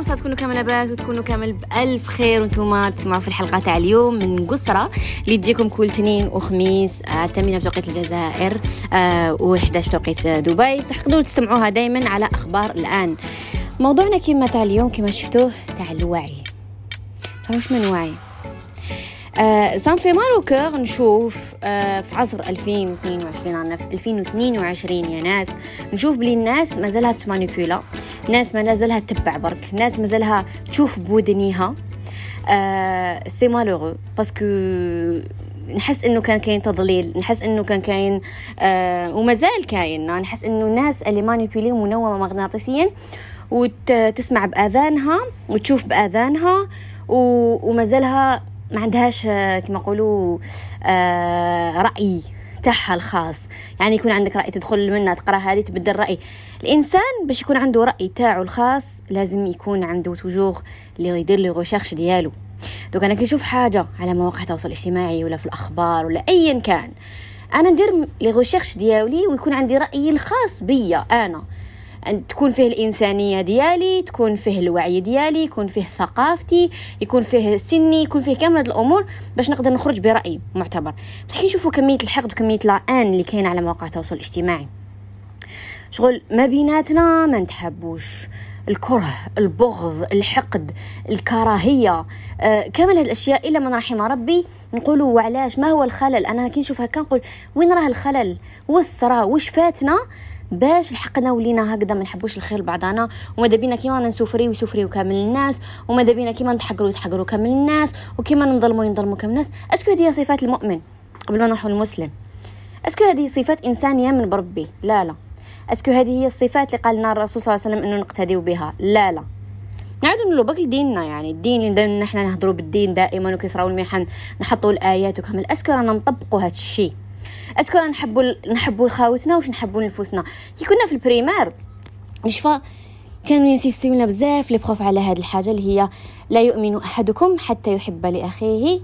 وصا تكونوا كامل لاباس وتكونوا كامل بألف خير وأنتم تسمعوا في الحلقة تاع اليوم من قصرة اللي تجيكم كل اثنين وخميس آه، الثامنة بتوقيت الجزائر آه و11 بتوقيت دبي. بصح تقدروا تستمعوها دائما على أخبار الآن. موضوعنا كما تاع اليوم كما شفتوه تاع الوعي. تعرفوا من وعي؟ سان في مالو كور نشوف آه في عصر 2022 رانا في 2022 يا ناس نشوف بلي الناس مازالها تمانيبيولا. ناس مازالها تتبع برك ناس مازالها تشوف بودنيها. آه c'est malheureux parce que نحس إنه كان كاين تضليل نحس إنه كان كاين آه ومازال كاين. نحس إنه الناس اللي manipulés منومه مغناطيسيا وتسمع بأذانها وتشوف بأذانها ومازالها ما عندهاش كما نقولوا آه رأي. تاعها الخاص. يعني يكون عندك رأي تدخل منها تقرأ هذه تبدل رأي. الإنسان باش يكون عنده رأي تاعو الخاص لازم يكون عنده toujours اللي يدير les recherches ديالو. donc أنا كي نشوف حاجة على مواقع التواصل الاجتماعي ولا في الأخبار ولا ايا كان أنا ندير les recherches ديالي ويكون عندي رايي الخاص بيا أنا. تكون فيه الإنسانية ديالي تكون فيه الوعي ديالي يكون فيه ثقافتي يكون فيه سني يكون فيه كامل الأمور باش نقدر نخرج برأي معتبر. كي نشوفوا كمية الحقد وكمية الآن اللي كاين على مواقع التواصل الاجتماعي. شغل ما بيناتنا ما نتحبوش. الكره البغض الحقد الكراهية. آه كامل هذه الأشياء إلا من رحم ربي نقولوا وعلاش ما هو الخلل؟ أنا كي نشوف هكا نقول وين راه الخلل؟ واش صرا؟ واش فاتنا؟ باش لحقنا ولينا هكذا ما نحبوش الخير لبعضنا وماذا بينا كيما نسوفريو يسوفريو كامل الناس وماذا بينا كيما نتحقروا يتحقروا كامل الناس وكيما نظلموا ينظلموا كامل الناس. est-ce que هذه صفات المؤمن؟ قبل ما نروحوا المسلم est-ce que هذه صفات إنسان يامن بربي؟ لا لا. est-ce que هذه هي الصفات اللي قال لنا الرسول صلى الله عليه وسلم إنه نقتديو بها؟ لا لا. نعودوا نلو بقى لديننا يعني. الدين اللي نحن نهضروا بالدين دائما وكيصراو المحن نحطوا الآيات وكامل. est-ce que رانا نطبقوا هذا الشيء est-ce que نحبوا نحبوا لخاوتنا واش نحبوا لنفوسنا كي كنا في ال primaire نشفى كانوا ي insister يو لنا بزاف les profs على هذه الحاجة اللي هي لا يؤمن أحدكم حتى يحب لأخيه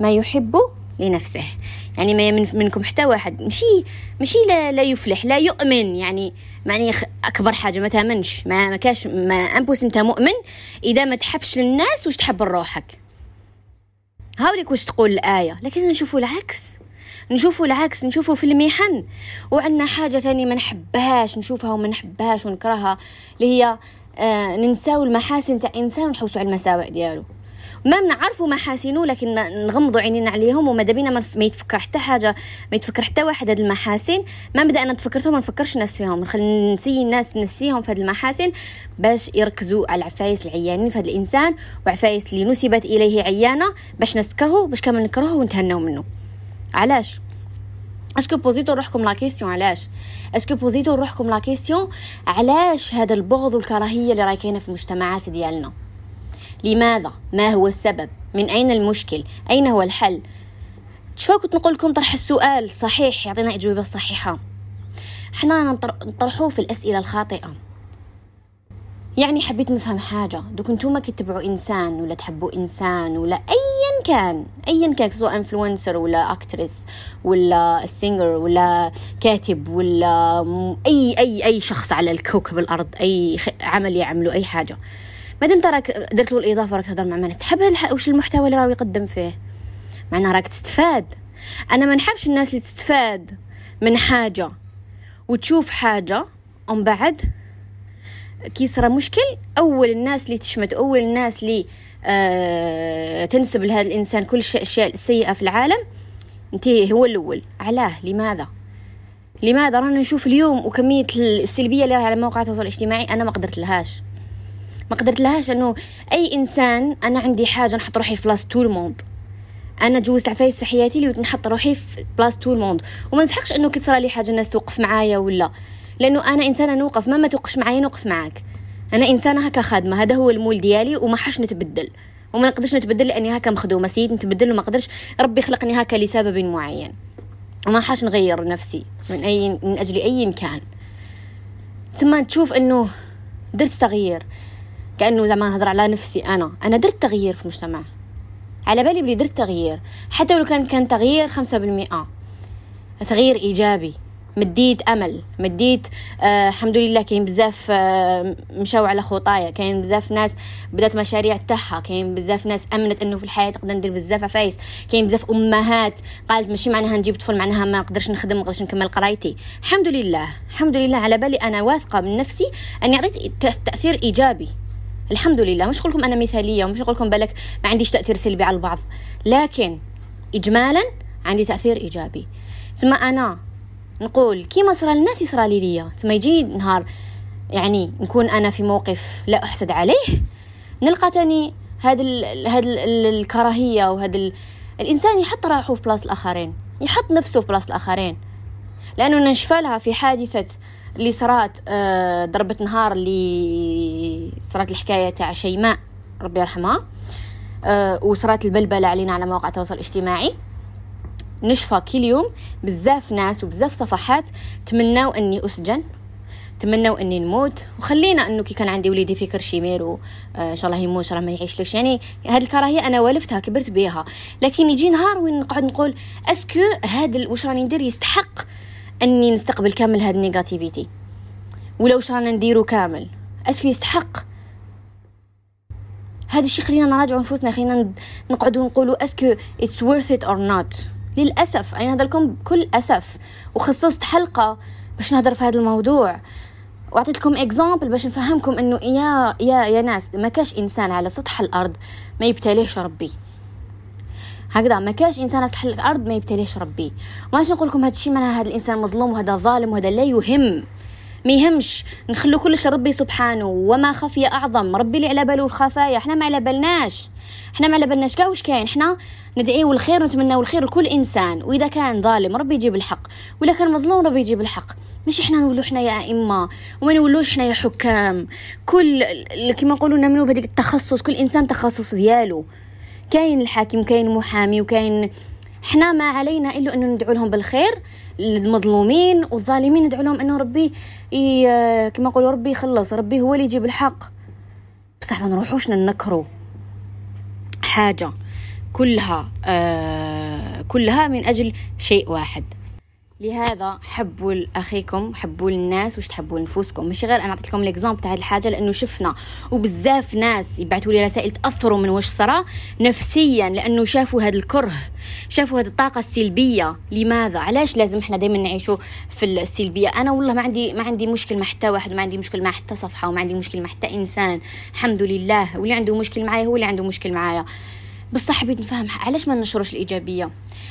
ما يحب لنفسه. يعني ما يمن منكم حتى واحد. مشي مشي لا, لا يفلح لا يؤمن. يعني معني أكبر حاجة ما تأمنش. ما ما كاش ما امبوس أنت مؤمن إذا ما تحبش للناس واش تحب لروحك. هاوليك واش تقول الآية. لكن نشوفوا العكس. نشوفوا العكس نشوفوا في المحن وعندنا حاجة تانية ما نحبهاش نشوفها وما نحبهاش ونكرهها اللي هي آه ننساو المحاسن تاع انسان ونحوسوا على المساوئ ديالو. ما نعرفوا محاسنه لكن نغمضوا عينينا عليهم وما دابينا ما يتفكر حتى حاجة ما يتفكر حتى واحد هاد المحاسن. ما بدا أنا تفكرتهم ما نفكرش الناس فيهم. نخلي نسي الناس نسيهم في هاد المحاسن باش يركزوا على العفايس العيانين في هذا الإنسان وعفايس اللي نسبت إليه عيانة باش نذكره باش كامل نكرهه ونتهناو منه علاش؟ est-ce que poser تو روحكم la question علاش؟ est-ce que poser تو روحكم la question علاش هذا البغض والكراهيه اللي راهي كاينة في المجتمعات ديالنا؟ لماذا؟ ما هو السبب؟ من أين المشكل؟ أين هو الحل؟ شو كنت نقول لكم طرح السؤال؟ صحيح يعطينا اجوبه صحيحة. حنا نطرحوه في الأسئلة الخاطئة. يعني حبيت نفهم حاجة. donc نتوما كتبعوا إنسان ولا تحبوا إنسان ولا أيا كان أيا كان سواء influenceur ولا actrice ولا singer ولا كاتب ولا أي أي أي شخص على الكوكب الأرض أي عمل يعملوا أي حاجة. ما دام راك درت له الإضافة راك تهضر مع من تحب وش المحتوى اللي راهو يقدم فيه؟ معناها راك تستفاد. أنا ما نحبش الناس اللي تستفاد من حاجة وتشوف حاجة ومن بعد كي صرا مشكل أول الناس اللي تشمت أول الناس اللي آه تنسب لهذا الإنسان كل الاشياء السيئه في العالم انت هو الأول. علاه لماذا؟ لماذا؟ رانا نشوف اليوم وكمية السلبية اللي على مواقع التواصل الاجتماعي أنا ما قدرت لهاش. ما قدرت لهاش إنه أي إنسان أنا عندي حاجة نحط روحي في بلاصة tout le monde أنا جوزت عفايس في حياتي اللي نحط روحي في بلاصة tout le monde وما نسحقش إنه كي لي حاجة الناس توقف معايا ولا. لأنه أنا إنسانة نوقف ما توقفش معايا نوقف معاك. أنا إنسانة هكا خادمة هذا هو ال moule ديالي وما حش نتبدل. وما نقدرش نتبدل لأني هكا مخدومة سيد نتبدل وما قدرش. ربي خلقني هكا لسبب معين. ما حاش نغير نفسي من اي من أجل أي كان ثم تشوف إنه درت تغيير. كأنه زعما نهضر على نفسي أنا. أنا درت تغيير في المجتمع على بالي بلي درت تغيير. حتى لو كان كان تغيير خمسة بالمئة. تغيير إيجابي. مديت أمل. مديت آه الحمد لله كاين بزاف آه مشاو على خطايا. كاين بزاف ناس بدات مشاريع تاعها. كاين بزاف ناس أمنت إنه في الحياة نقدر ندير بزاف عفايس. كاين بزاف أمهات قالت ماشي معناها نجيب طفل معناها ما نقدرش نخدم ما نقدرش نكمل قرايتي. الحمد لله الحمد لله على بالي أنا واثقة من نفسي أني عطيت تأثير إيجابي. الحمد لله. مش لكم أنا مثالية ومش لكم بالك ما عنديش تأثير سلبي على البعض. لكن اجمالا عندي تأثير إيجابي. ثم أنا نقول كيما صرا للناس يصرى لي ليا. تما يجي نهار يعني نكون أنا في موقف لا أحسد عليه نلقى تاني هاد ال هاد ال الكراهية وهاد ال الإنسان يحط روحه في بلاصه الآخرين يحط نفسه في بلاصه الآخرين. لأنه نشفى لها في حادثة اللي صرات آه ضربة نهار اللي صرات الحكاية تاع شيماء ربي يرحمها آه وصرات البلبلة علينا على مواقع التواصل الاجتماعي. نشفى كل يوم بزاف ناس وبزاف صفحات. تمناو إني أسجن تمناو إني نموت. وخلينا إنه كي كان عندي وليدي في كرشي ميروان آه شاء الله يموت إن شاء الله ما يعيش. ليش يعني؟ هذه الكراهيه أنا ولفتها كبرت بها لكن يجي نهار وين نقعد نقول est-ce que هذا واش راني ندير؟ يستحق إني نستقبل كامل هاد ال négativité. ولو رانا نديرو كامل est-ce que يستحق. هذا الشيء خلينا نراجعوا نفوسنا خلينا نقعدوا نقولوا est-ce que it's worth it or not. للأسف أنا نهضر لكم بكل أسف. وخصصت حلقة باش نهضر في هذا الموضوع. واعطيت لكم exemple باش نفهمكم إنه يا يا يا ناس ما كاش إنسان على سطح الأرض ما يبتليهش ربي. هكذا ما كاش إنسان على سطح الأرض ما يبتليهش ربي. ما نقول لكم هذا الشيء معناها هذا الإنسان مظلوم وهذا ظالم وهذا لا يهم. ما يهمش. نخلو كلش ربي سبحانه. وما خفي أعظم. ربي اللي على باله الخفايا. إحنا ما على بالناش. إحنا ما على بالناش. كاع واش كاين؟ إحنا ندعيو الخير ونتمناو الخير لكل إنسان. وإذا كان ظالم ربي يجيب الحق. ولا كان مظلوم ربي يجيب الحق. مش إحنا نولو إحنا يا أئمة. وما نولوش إحنا يا حكام. كل كما نقولوا نمنو بهذيك التخصص. كل إنسان تخصص ديالو. كاين الحاكم كاين المحامي وكاين إحنا ما علينا إلا انه ندعو لهم بالخير. المظلومين والظالمين ندعو لهم أنه ربي كما نقولوا ربي يخلص ربي هو اللي يجيب الحق. بصح ما نروحوش ننكروا حاجة كلها آه كلها من أجل شيء واحد. لهذا حبوا لاخيكم حبوا للناس واش تحبوا لنفوسكم ماشي غير أنا عطيت لكم ليكزامبل تاع الحاجة لأنه شفنا وبزاف ناس يبعثوا لي رسائل تأثروا من واش صرا نفسيا لأنه شافوا هذا الكره شافوا هذه الطاقة السلبية. لماذا؟ علاش لازم إحنا دائما نعيشوا في السلبية؟ أنا والله ما عندي ما عندي مشكل مع حتى واحد ما عندي مشكل مع حتى صفحة وما عندي مشكل مع حتى إنسان. الحمد لله واللي عنده مشكل معايا هو اللي عنده مشكل معايا. بصح حبيت نفهم علاش ما ننشروش الإيجابية؟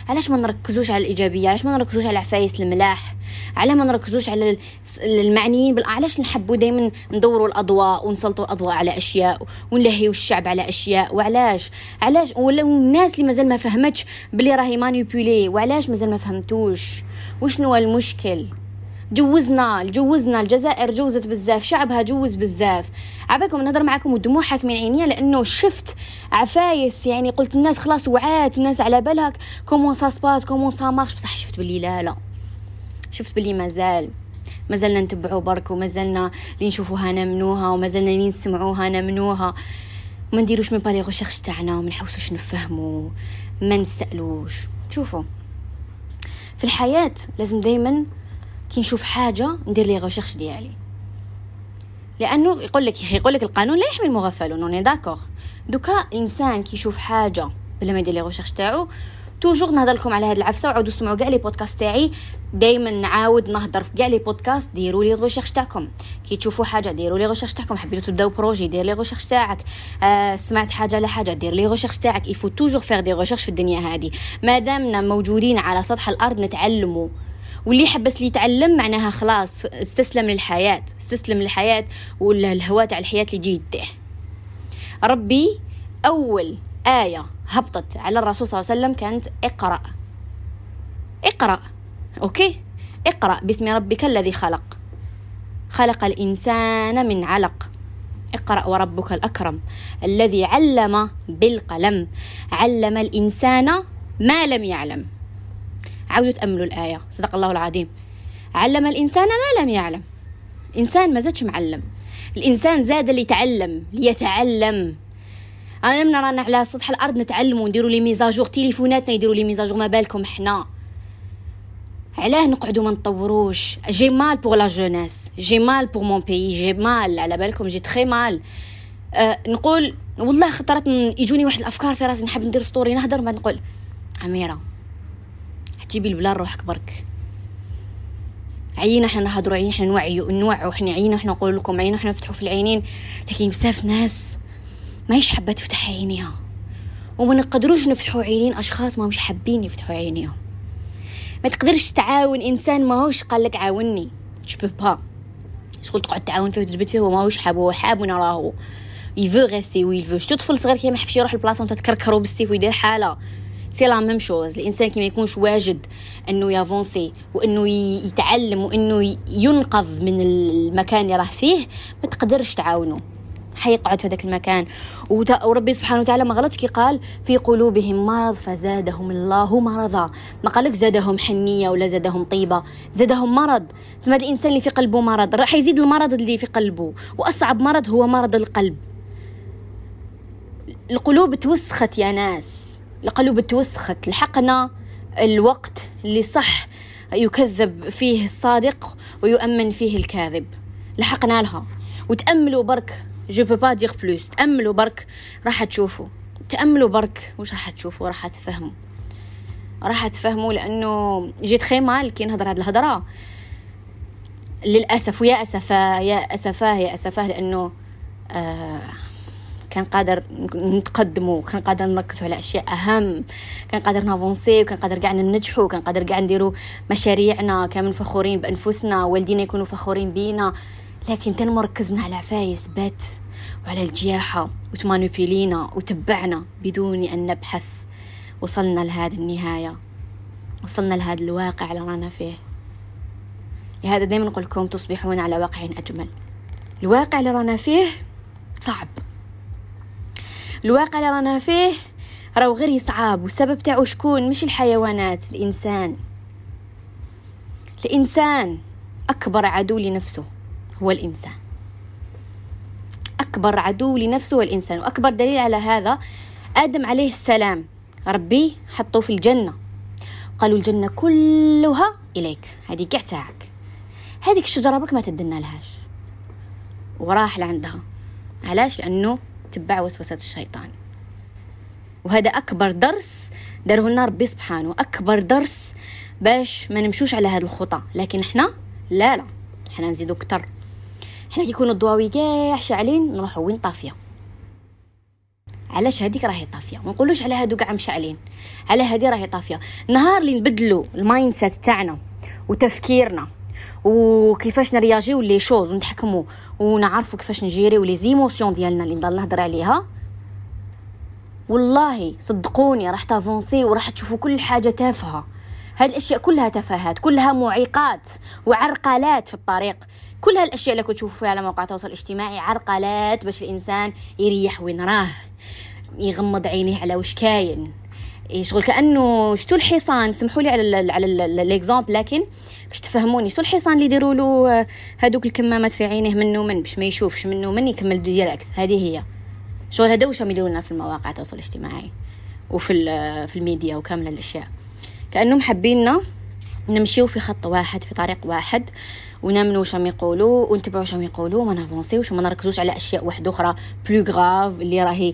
علاش ما نركزوش على الإيجابية؟ علاش ما نركزوش على عفايس الملاح؟ علاش ما نركزوش على المعنيين؟ بال علاش نحبوا دائما ندوروا الأضواء ونسلطوا الأضواء على أشياء ونلهيوا الشعب على أشياء؟ وعلاش؟ علاش؟ ولا الناس اللي مازال ما فهمتش بلي راهي مانيبيولي وعلاش مازال ما فهمتوش؟ وشنو المشكل؟ جوزنا جوزنا الجزائر جوزت بزاف شعبها جوز بزاف عباكم نهضر معكم حاك من عينيا لأنه شفت عفايس يعني قلت الناس خلاص وعات الناس على بالها. comment ça se passe comment ça marche بصح شفت بلي لا لا. شفت بلي مازال. مازلنا نتبعوا برك ومازلنا اللي نشوفوها نمنوها ومازلنا اللي نسمعوها نمنوها. ما نديروش même pas les recherches تاعنا وما نحوسوش نفهموا ما نسألوش. شوفوا في الحياة لازم دائما كي نشوف حاجة ندير les recherches ديالي. لأنه يقول لك يقول لك القانون لا يحمي المغفلون on est d'accord دوكا إنسان كي يشوف حاجة بلا ما يدير les recherches تاعو toujours نهضر لكم على هاد العفسة وعاودوا سمعوا كاع les podcasts تاعي. دائما نعاود نهضر في كاع les podcasts ديروا les recherches تاعكم. كي تشوفوا حاجة ديروا les recherches تاعكم. حبيتوا تبداو projet دير les recherches تاعك. آه سمعت حاجة على حاجة دير les recherches تاعك. il faut toujours faire des recherches في الدنيا هذه مادامنا موجودين على سطح الأرض نتعلموا. واللي حبس لي يتعلم معناها خلاص استسلم للحياة استسلم للحياة ولا الهواء تاع الحياة اللي يجي يديه. ربي أول آية هبطت على الرسول صلى الله عليه وسلم كانت اقرأ. اقرأ. OK؟ اقرأ. باسم ربك الذي خلق. خلق الإنسان من علق. اقرأ وربك الأكرم الذي علم بالقلم. علم الإنسان ما لم يعلم. عاودوا تاملوا الآية. صدق الله العظيم. علم الإنسان ما لم يعلم. الإنسان ما زادش معلم. الإنسان زاد ليتعلم ليتعلم. أنا من رانا على سطح الأرض نتعلموا ونديروا لي ميزاجور تليفوناتنا يديروا لي ميزاجور. ما بالكم حنا علاه نقعدوا ما نطوروش. j'ai mal pour la jeunesse j'ai mal pour mon pays j'ai mal على بالكم j'ai très mal أه نقول والله خطرت يجوني واحد الأفكار في راسي. نحب ندير story نهضر بعد نقول. عميرة. تجيبي البلا لروحك برك. عينا إحنا نهضروا عينا إحنا نوعيو نوعوا إحنا عينا إحنا نقول لكم عينا إحنا نفتحوا في العينين. لكن بزاف ناس ماهيش حابة تفتح عينيها. وما نقدروش نفتحوا عينين أشخاص ما مش حابين يفتحوا عينيهم. ما تقدرش تعاون إنسان ماهوش قال لك عاوني. je sais pas شغل تقعد تعاون فيه وتجبد فيه وماهوش حاب هو حاب وين راهو il veut rester où il veut شتو طفل صغير كي ما يحبش يروح البلاصة وانت تكركرو بالسيف ويدير حالة. c'est la même chose الانسان كي ما يكونش واجد انه يافونسي وانه يتعلم وانه ينقذ من المكان اللي راه فيه ما تقدرش تعاونه حيقعد في هذاك المكان. وربي سبحانه وتعالى ما غلطش كي قال في قلوبهم مرض فزادهم الله مرضا. ما قالك زادهم حنية ولا زادهم طيبة. زادهم مرض. تسمى الإنسان اللي في قلبه مرض. راح يزيد المرض اللي في قلبه. وأصعب مرض هو مرض القلب. القلوب توسخت يا ناس. القلوب توسخت. لحقنا الوقت اللي صح يكذب فيه الصادق ويؤمن فيه الكاذب. لحقنا لها. وتأملوا برك. جو با دير بلوس تأملوا برك. راح تشوفوا. تأملوا برك. واش راح تشوفوا؟ راح تفهموا. راح تفهموا لأنه جيت خي مال كي نهضر هاد الهضرة. للأسف. ويا أسفاه يا أسفاه يا أسفاه لأنه آه كان قادر نتقدموا كان قادر نركزوا على أشياء أهم كان قادر نافونسي وكان قادر قاعد ننجحوا كان قادر قاعد نديروا مشاريعنا كامل فخورين بأنفسنا والدينا يكونوا فخورين بينا. لكن تن مركزنا على عفايس بات وعلى الجياحة وتمانوبيلينا وتبعنا بدون أن نبحث. وصلنا لهذه النهاية. وصلنا لهذا الواقع اللي رانا فيه. لهذا دائما نقول لكم تصبحون على واقع أجمل. الواقع اللي رانا فيه صعب. الواقع اللي رانا فيه راهو غير يصعب والسبب تاعو شكون؟ مش الحيوانات الإنسان. الإنسان أكبر عدو لنفسه هو الإنسان. أكبر عدو لنفسه هو الإنسان وأكبر دليل على هذا آدم عليه السلام. ربي حطوه في الجنة. قالوا الجنة كلها إليك هذه كاع تاعك. هذيك الشجرة برك ما تدنا لهاش وراح لعندها. علاش؟ لأنه تبع وسوسة الشيطان. وهذا أكبر درس داره لنا ربي سبحانه أكبر درس باش ما نمشوش على هذه الخطى. لكن إحنا؟ لا لا. إحنا نزيدو كتر إحنا كي يكونوا الضواوي كاع شاعلين نروحوا وين؟ طافية. علاش هذيك راهي طافية؟ ما نقولوش على هادو كاع مشعلين على هذه راهي طافية. نهار اللي نبدلوا ال mindset تاعنا وتفكيرنا وكيفاش نرياجيو les choses ونتحكموا ونعرفوا كيفاش نجيريو les émotions ديالنا اللي نضل نهضر عليها. والله صدقوني راح تافونسي وراح تشوفوا كل حاجة تافهة. هذه الأشياء كلها تفاهات كلها معيقات وعرقلات في الطريق. كل هالاشياء اللي كنت تشوفوا فيها على مواقع التواصل الاجتماعي عرقلات باش الإنسان يريح وين راه يغمض عينيه على وش كاين. شغل كأنه شتو الحصان؟ سمحوا لي على على ال exemple لكن باش تفهموني شو الحصان اللي يديروا له آه، هذوك الكمامات في عينيه منه من باش ما يشوفش منه من يكمل direct؟ هذه هي. شغل هذا واش يديروا في المواقع التواصل الاجتماعي وفي آه، في الميديا وكامل الأشياء. كأنهم حابيننا نمشيو في خط واحد في طريق واحد ونأمنوا واش يقولوا ونتبعوا واش يقولوا وما نافونسيوش وما نركزوش على أشياء واحدة أخرى بلو غراف اللي راهي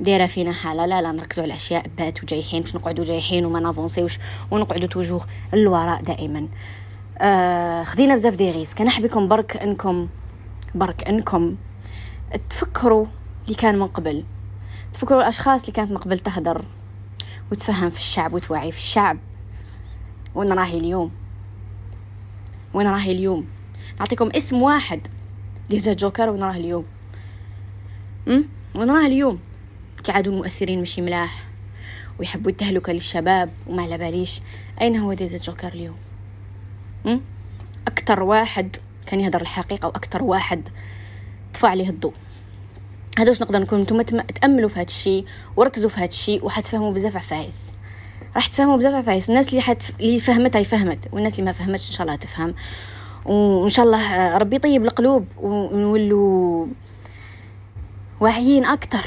دايرة فينا حالة. لا لا نركزوا على الأشياء بات وجايحين باش نقعدوا جايحين وما نافونسيوش ونقعدوا توجه للوراء دائما. آه خدينا بزاف دي كان نحبكم برك إنكم برك إنكم تفكروا اللي كان من قبل. تفكروا الأشخاص اللي كانت من قبل تهدر وتفهم في الشعب وتوعي في الشعب. وين راهي اليوم؟ وين راهي اليوم؟ نعطيكم اسم واحد زاد جوكر وين راه اليوم؟ ام وين راه اليوم؟ كعادوا المؤثرين مشي ملاح ويحبوا التهلكة للشباب وما على باليش. أين هو ديزا جوكر اليوم? أكتر واحد كان يهدر الحقيقة وأكتر واحد طفى عليه الضوء. هذا واش نقدر نكون نتوما؟ تأملوا في هذا الشيء وركزوا في هذا الشيء وحتفهموا بزاف عفايس راح تفهموا بزاف عفايس الناس اللي حت... اللي فهمتها فهمت والناس اللي ما فهمتش إن شاء الله تفهم. وإن شاء الله ربي يطيب القلوب ونولوا واعيين أكثر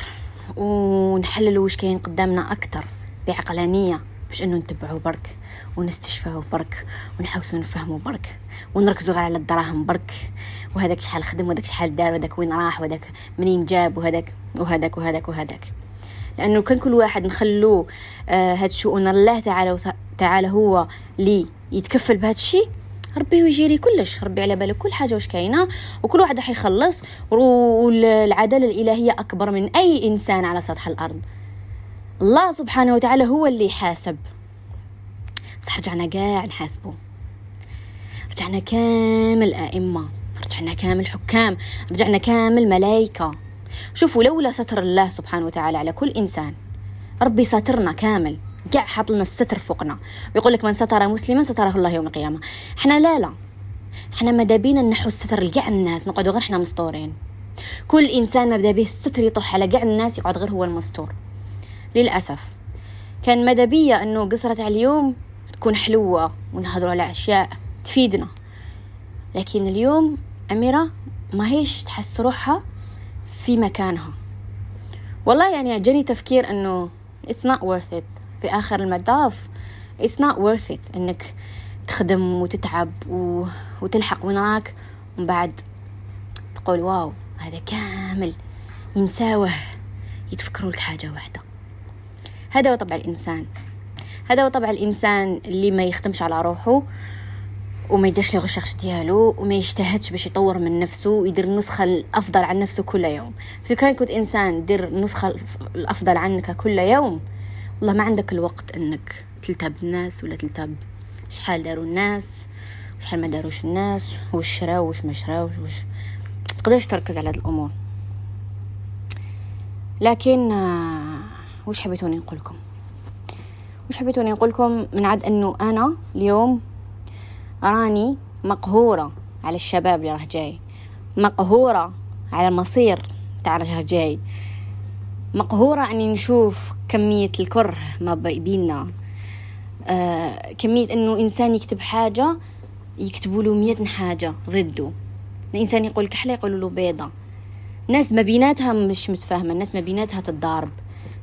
ونحللوا وش كاين قدامنا أكثر بعقلانية باش إنه نتبعوا برك ونستشفاو برك ونحاوسوا نفهموا برك ونركزوا غير على الدراهم برك. وهذاك شحال خدم وهذاك شحال دار وهذاك وين راح وهذاك منين جاب وهذاك وهذاك وهذاك وهذاك. لأنه كان كل واحد نخلوه آه هاد الشؤون الله تعالى تعالى هو اللي يتكفل بهذا الشيء ربي يجيري كلش. ربي على باله كل حاجة واش كاينة. وكل واحد راح يخلص. والعدالة الإلهية أكبر من أي إنسان على سطح الأرض. الله سبحانه وتعالى هو اللي يحاسب. صح رجعنا قاع نحاسبه رجعنا كامل أئمة. رجعنا كامل حكام. رجعنا كامل ملايكة. شوفوا لولا ستر الله سبحانه وتعالى على كل إنسان ربي ساترنا كامل. قاع حاط لنا الستر فوقنا. ويقول لك من ستر مسلما ستره الله يوم القيامة. إحنا لا لا. إحنا ماذا بينا نحو الستر لقاع الناس نقعدوا غير إحنا مستورين كل إنسان مبدا به الستر يطح على قاع الناس يقعد غير هو المستور للأسف. كان ماذا بيا أنه قصرة اليوم تكون حلوة ونهضروا على أشياء تفيدنا. لكن اليوم أميرة ما هيش تحس روحها في مكانها. والله يعني جاني تفكير أنه it's not worth it. في آخر المطاف. It's not worth it أنك تخدم وتتعب و... وتلحق وين راك ومن بعد تقول wow هذا كامل ينساوه يتفكروا لك حاجة واحدة. هذا هو طبع الإنسان. هذا هو طبع الإنسان اللي ما يخدمش على روحه وما يديرش لي غشاش ديالو وما يجتهدش باش يطور من نفسه ويدير النسخة الأفضل عن نفسه كل يوم. لو كان كنت إنسان دير النسخة الأفضل عنك كل يوم. والله ما عندك الوقت أنك تلتهى بالناس ولا تلتهى ب شحال داروا الناس شحال ما داروش الناس وش شراو وش ما شراوش وش تقدرش تركز على هاد الأمور. لكن آه، وش حبيتوني نقول لكم؟ وش حبيتوني نقول لكم من عد إنه أنا اليوم راني مقهورة على الشباب اللي راح جاي مقهورة على المصير تاع راح جاي مقهورة إني نشوف كمية الكره ما بينا. آه كمية إنه إنسان يكتب حاجة يكتبوا له مية حاجة ضده. الإنسان يقول كحلة يقولوا له بيضة. ناس ما بيناتها مش متفاهمة الناس ما بيناتها تتضارب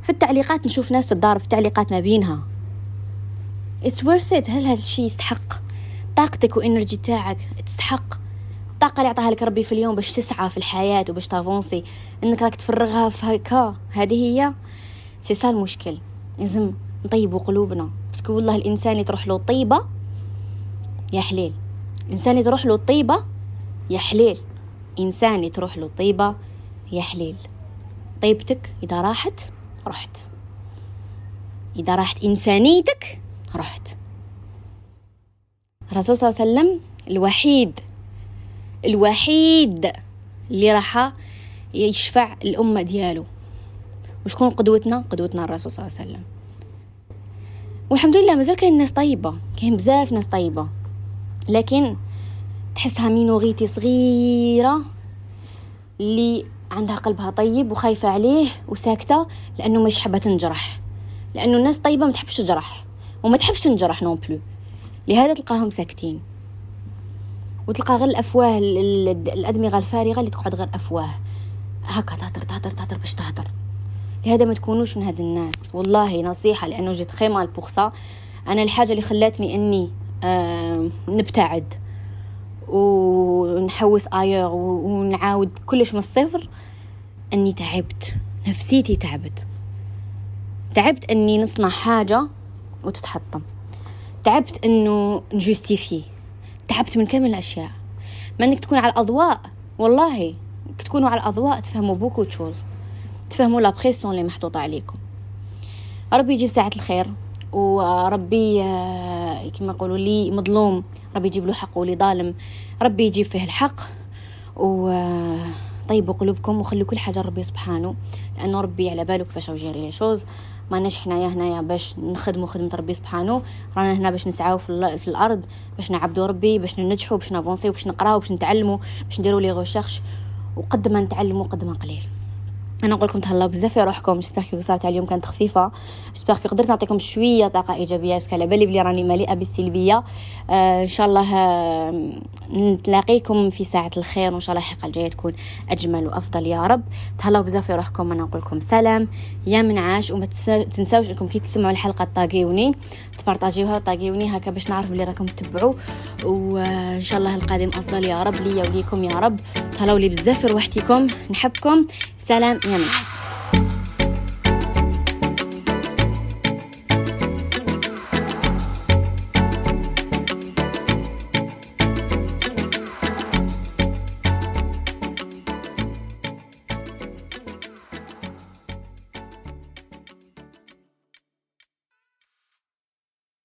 في التعليقات نشوف ناس تتضارب في التعليقات ما بينها. It's worth it. هل هذا الشيء يستحق؟ طاقتك وانرجي تاعك تستحق؟ الطاقه اللي عطاها لك ربي في اليوم باش تسعى في الحياة وباش تافونسي. إنك راك تفرغها في هكا هذه هي سي سا المشكل. لازم نطيبوا قلوبنا. بس والله الإنسان اللي تروح له طيبة يا حليل الإنسان اللي تروح له طيبة يا حليل إنسان اللي تروح له طيبة يا حليل طيبتك إذا راحت رحت. إذا راحت إنسانيتك رحت. الرسول صلى الله عليه وسلم الوحيد الوحيد اللي راح يشفع الأمة ديالو. وشكون قدوتنا؟ قدوتنا الرسول صلى الله عليه وسلم. والحمد لله مازال كاين ناس طيبة كاين بزاف ناس طيبة. لكن تحسها مينوغيتي صغيرة اللي عندها قلبها طيب وخايفة عليه وساكتة لأنه مش حابة تنجرح. لأنه الناس طيبة ما تحبش تجرح وما تحبش تنجرح نون بلو لهذا تلقاهم ساكتين. وتلقى غير الأفواه الأدمغة الفارغة اللي تقعد غير أفواه. هكا تهدر تهدر تهدر باش تهدر لهذا ما تكونوش من هاد الناس. والله نصيحة لأنه جيت خيمة البوخصة أنا الحاجة اللي خلاتني أني آه نبتعد ونحوس آير ونعاود كلش من الصفر أني تعبت. نفسيتي تعبت. تعبت أني نصنع حاجة وتتحطم. تعبت إنه ن justifier. تعبت من كامل الأشياء. ما إنك تكون على الأضواء والله تكونوا على الأضواء تفهموا beaucoup choses تفهموا la pression اللي محطوطة عليكم. ربي يجيب ساعة الخير وربي آه، كما يقولوا لي مظلوم ربي يجيب له حق ولي ظالم ربي يجيب فيه الحق و آه، قلوبكم وخلوا كل حاجة ربي سبحانه لأنه ربي على باله كيفاش ي gérer les choses. ماناش حنايا هنايا باش نخدموا خدمة ربي سبحانه رانا هنا باش نسعاو في, في الأرض باش نعبدوا ربي باش ننجحوا باش ن avanc يو باش نقراو باش نتعلموا باش نديروا les recherches وقد ما نتعلموا قد ما قليل. أنا نقول لكم تهلاو بزاف في روحكم. j'espère كي صارت اليوم كانت خفيفة. j'espère كي قدرت نعطيكم شوية طاقة إيجابية. بس على بالي بلي راني مليئة بالسلبية. آه إن شاء الله آه نتلاقيكم في ساعة الخير. وإن شاء الله الحلقة الجاية تكون أجمل وأفضل. يا رب. تهلاو بزاف في روحكم. أنا نقول لكم سلام. يا منعاش. وما تنساوش إنكم كي تسمعوا الحلقة طاقيوني تبارطاجيوها وطاقيوني هكا باش نعرف بلي راكم تتبعوا. وإن شاء الله القادم أفضل يا رب ليا وليكم يا رب. تهلاو لي بزاف في روحتكم نحبكم. سلام يا منعاش